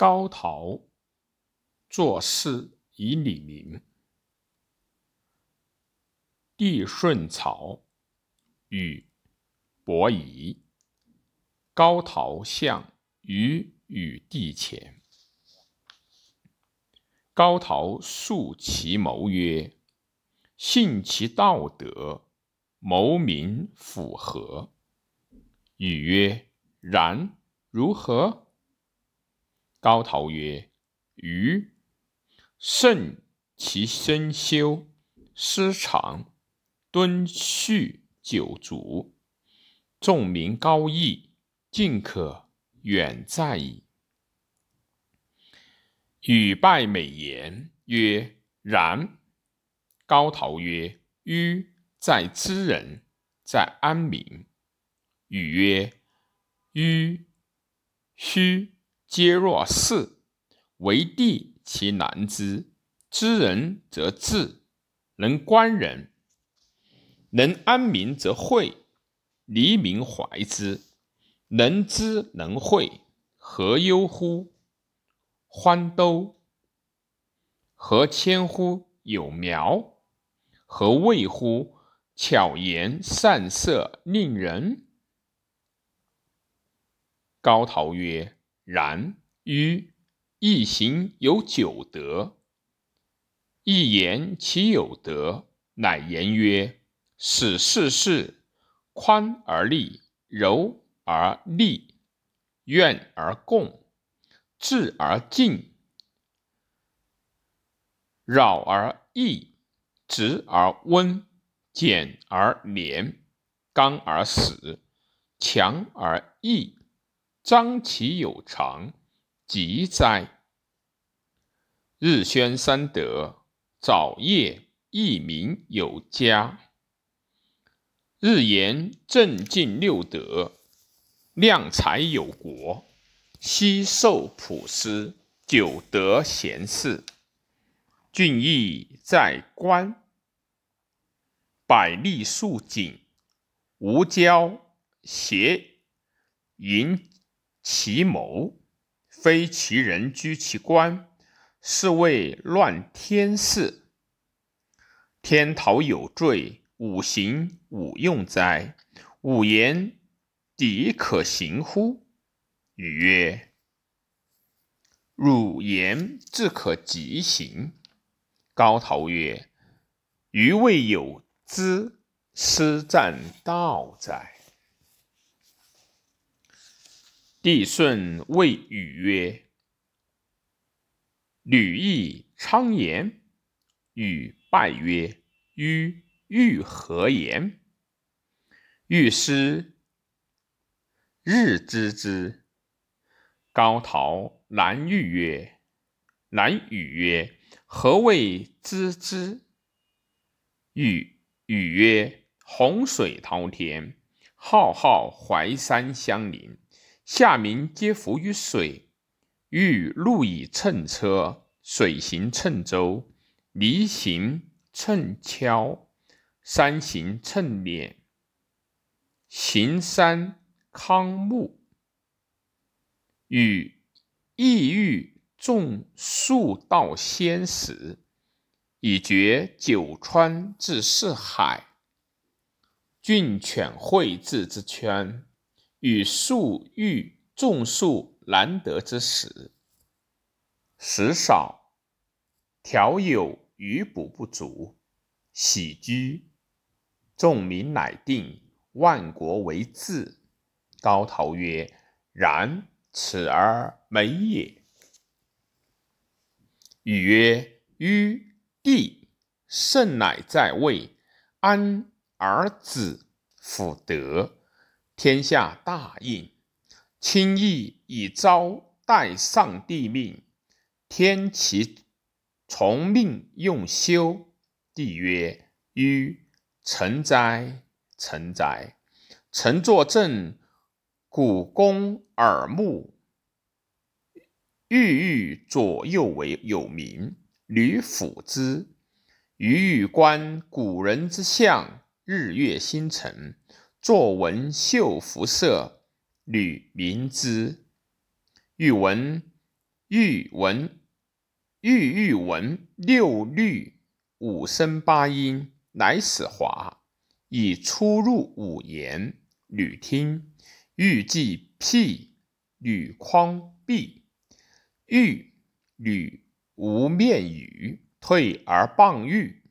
高陶作诗以李明。帝舜朝，与伯夷。高陶向于禹帝前。高陶述其谋曰：“信其道德，谋民符合。”禹曰：“然，如何？”高陶曰：“禹慎其身修，师长，敦序九族，众民高义，进可远在矣。”禹拜美言曰：“然。”高陶曰：“於在知人，在安民。”禹曰：“於须。”皆若是，为帝其难之。知人则智，能观人；能安民则惠，黎民怀之。能知能会，何忧乎？欢兜，何谦乎？有苗，何畏乎？巧言善色，令人。高陶曰。然于一行有九德，一言其有德，乃言曰：使事事宽而利，柔而利，怨而共，智而敬，扰而易，直而温，简而廉，刚而死，强而义。张其有常，吉哉！日宣三德，早夜益民有家；日言正尽六德，量才有国。昔受普施，九德贤士，俊逸在官，百利树锦，无交邪淫。其谋非其人居其官，是谓乱天事。天桃有罪，五行五用哉？五言敌可行乎？语曰：汝言自可及行。高陶曰：余未有之，师占道哉？帝舜谓禹曰：“吕益昌言。”禹拜曰：“於欲何言？”欲师日知之。高陶难禹曰：“难禹曰：何谓知之？”禹禹曰：“洪水滔天，浩浩淮山相邻。”下民皆浮于水，欲路以乘车，水行乘舟，泥行乘橇，山行乘辇，行山康木。禹意欲种树道先时，以绝九川至四海，郡犬会治之圈。与树欲种树难得之时，食少，调有余补不足，喜居，众民乃定，万国为治。高陶曰：“然，此而美也。”禹曰：“於帝圣乃在位，安而子辅德。”天下大应，轻易以招待上帝命。天其从命用修。帝曰：“於臣哉，臣哉！臣作朕鼓躬耳目，郁郁左右为有名，吕辅之。余欲观古人之相，日月星辰。”作文绣服色，履明之；欲闻欲闻欲欲闻六律五声八音，乃始华，以出入五言，屡听。欲记辟，屡匡闭，欲屡无面语，退而傍欲，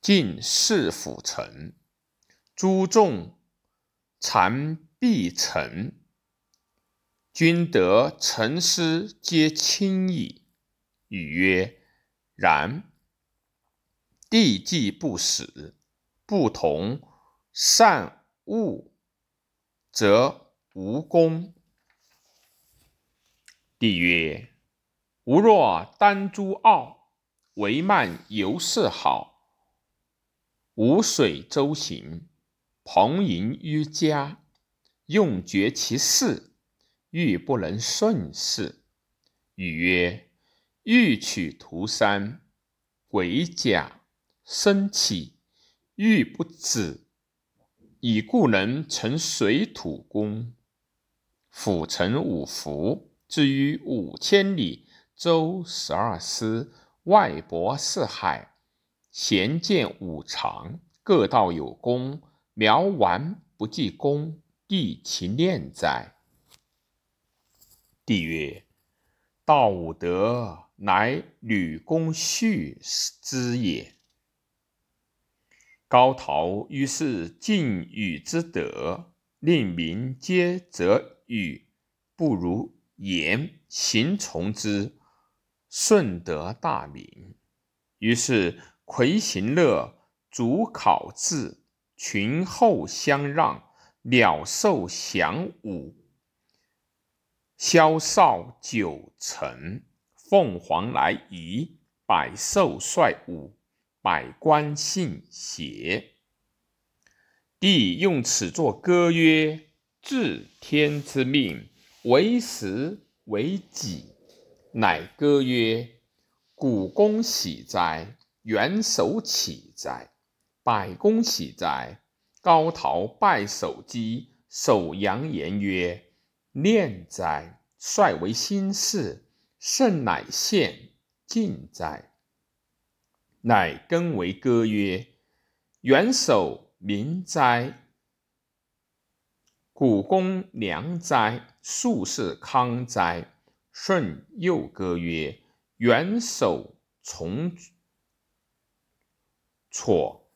进士府城，诸众禅必成。君得臣师皆亲矣。语曰：然。帝既不死，不同善恶，则无功。帝曰：吾若丹朱傲，为慢犹是好。吾水周行，蓬盈于家，用绝其事。欲不能顺势，语曰：“欲取涂山，鬼甲生起，欲不止，以故能成水土功。辅成五福，至于五千里，周十二师，外博四海，贤见五常，各道有功，苗完不计功，地其念哉？”帝曰：“道武德，乃吕公序之也。高陶于是尽禹之德，令民皆则禹不如言，行从之，顺得大名。于是魁行乐，主考制，群后相让，鸟兽翔舞。”萧少九成，凤凰来仪，百兽率舞，百官信邪。帝用此作歌曰：“治天之命，为时为己。”乃歌曰：“古公喜哉！元首启哉！百公喜哉！”高陶拜守基，守阳言曰。念哉！率为心事，圣乃献尽哉！乃更为歌曰：元首明哉！古公良哉！术士康哉！舜又歌曰：元首从错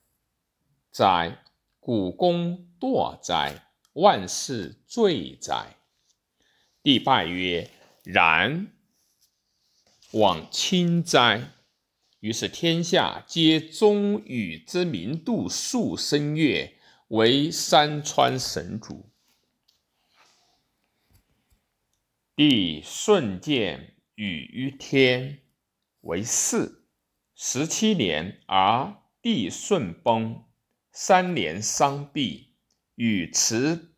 哉！古公惰哉！万事罪哉！帝拜曰：“然，往亲哉！”于是天下皆宗禹之名，度数声乐，为山川神主。帝顺见禹于天，为四十七年，而帝舜崩，三年丧毕，与辞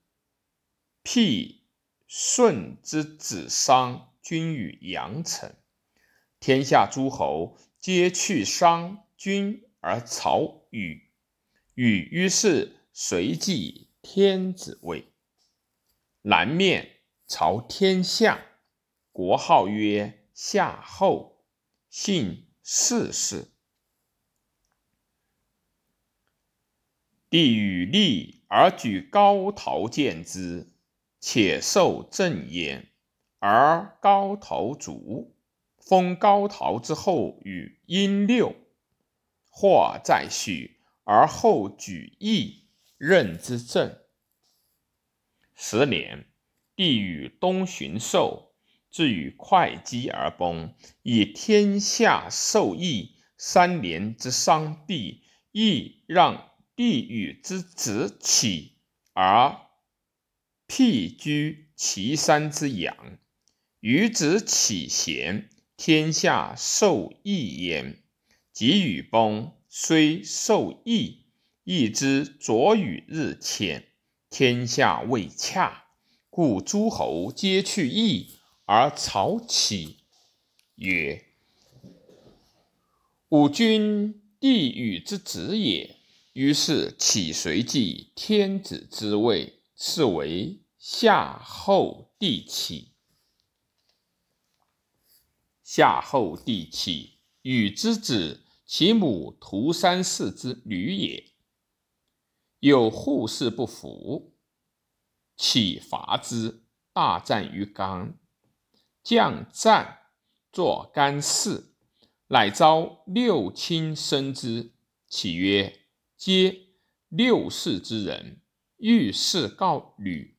辟。舜之子商君与阳城，天下诸侯皆去商君而朝禹。禹于是随即天子位，南面朝天下，国号曰夏后，姓氏氏。帝禹立而举高陶见之。且受正焉，而高陶卒，封高陶之后与殷六，或再续，而后举义任之政。十年，帝与东巡狩，至于会稽而崩，以天下受益。三年之丧毕，亦让帝与之子起而。辟居其山之阳，与子启贤，天下受益焉。及禹崩，虽受益，益之左与日浅，天下未洽，故诸侯皆去义，而朝起曰：“吾君帝禹之子也。”于是启随即天子之位。是为夏后帝起。夏后帝起，与之子，其母涂山氏之女也。有护士不服，启伐之，大战于冈。将战，作干氏，乃召六亲生之。启曰：“皆六世之人，欲事告吕。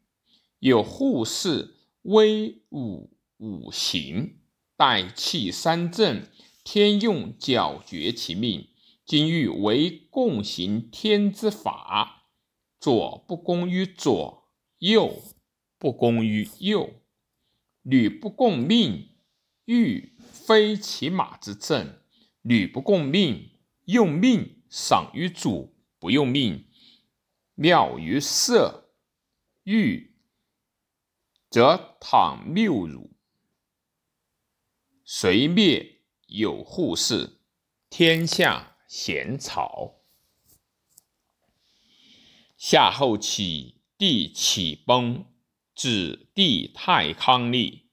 有护士威武五行，待气三正，天用矫绝其命。今欲为共行天之法，左不公于左，右不公于右。”吕不共命，欲非其马之政；吕不共命，用命赏于主，不用命妙于色。欲则倘谬辱，隋灭有护士，天下咸草。夏后起，帝启崩。指帝太康立，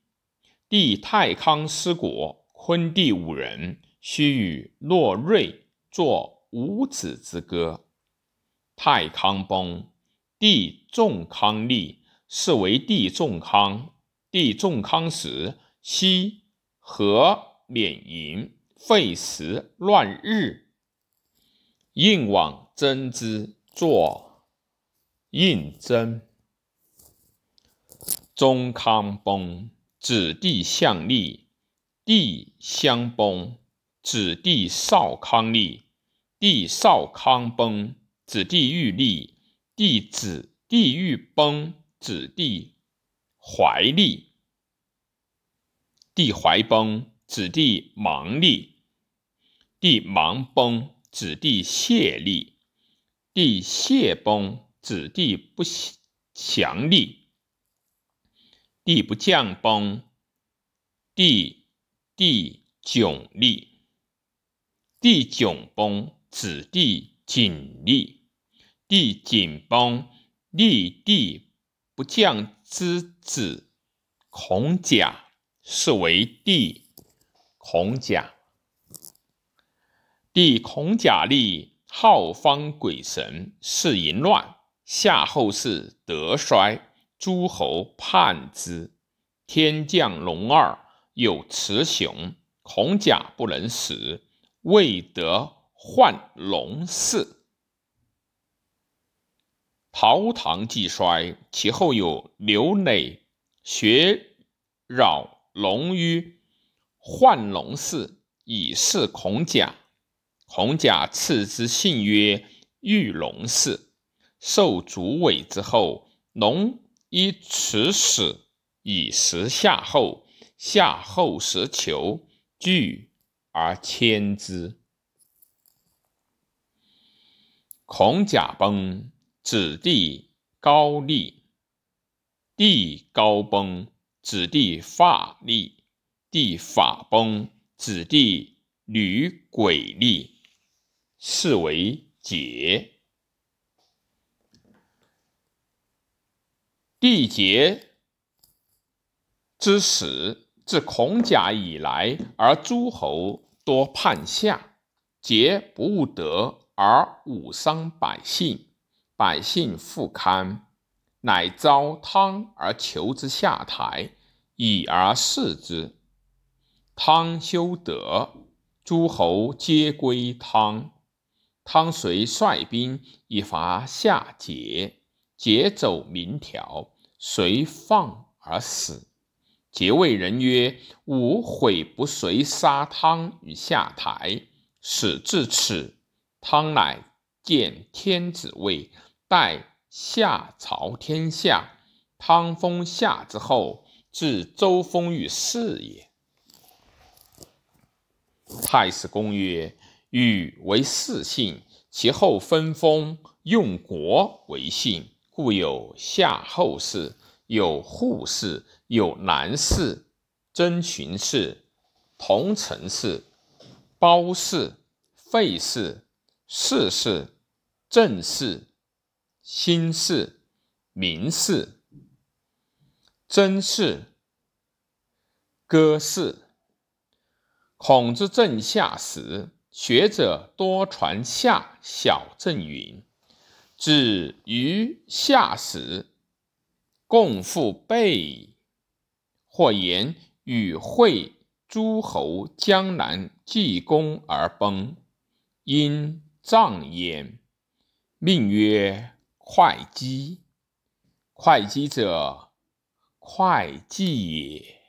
帝太康失国，昆弟五人，须与洛瑞作五子之歌。太康崩，帝仲康立，是为帝仲康。帝仲康时，西和免淫，废时乱日，应往征之，作应征。中康崩，子弟相立；弟相崩，子弟少康立；弟少康崩，子弟欲立；弟子弟欲崩，子弟怀立；弟怀崩，子弟忙立；弟忙崩，子弟谢立；弟谢崩，子弟不祥立。地不降崩，地地窘立；地窘崩，子弟紧立；地紧崩，立地不降之子孔甲，是为帝孔甲。帝孔甲立，号方鬼神，是淫乱。夏后氏德衰。诸侯叛之，天降龙二，有雌雄，孔甲不能死，未得换龙嗣。陶唐既衰，其后有刘磊学扰龙于换龙嗣，以示孔甲。孔甲赐之姓曰玉龙氏。受主委之后，龙。依此始以食夏后，夏后食求，惧而迁之。孔甲崩，子弟高立；弟高崩，子弟发立；弟发崩，子弟履鬼立。是为节。缔结之始，自孔甲以来，而诸侯多叛夏，桀不务德而武伤百姓，百姓复堪，乃召汤而求之下台，以而事之。汤修德，诸侯皆归汤。汤遂率兵以伐夏桀，桀走民条。随放而死。桀谓人曰：“吾悔不随杀汤于下台，始至此。”汤乃见天子位，代夏朝天下。汤封夏之后，至周封于是也。太史公曰：“禹为世姓，其后分封，用国为姓。”故有夏后氏，有扈氏，有南氏、曾荀氏、同城氏、包氏、费氏、氏氏、郑氏、辛氏、明氏、曾氏、歌氏、孔子正夏时，学者多传夏小正云。子于夏时，共赴备，或言与会诸侯江南济公而崩，因葬焉，命曰会稽。会稽者，会计也。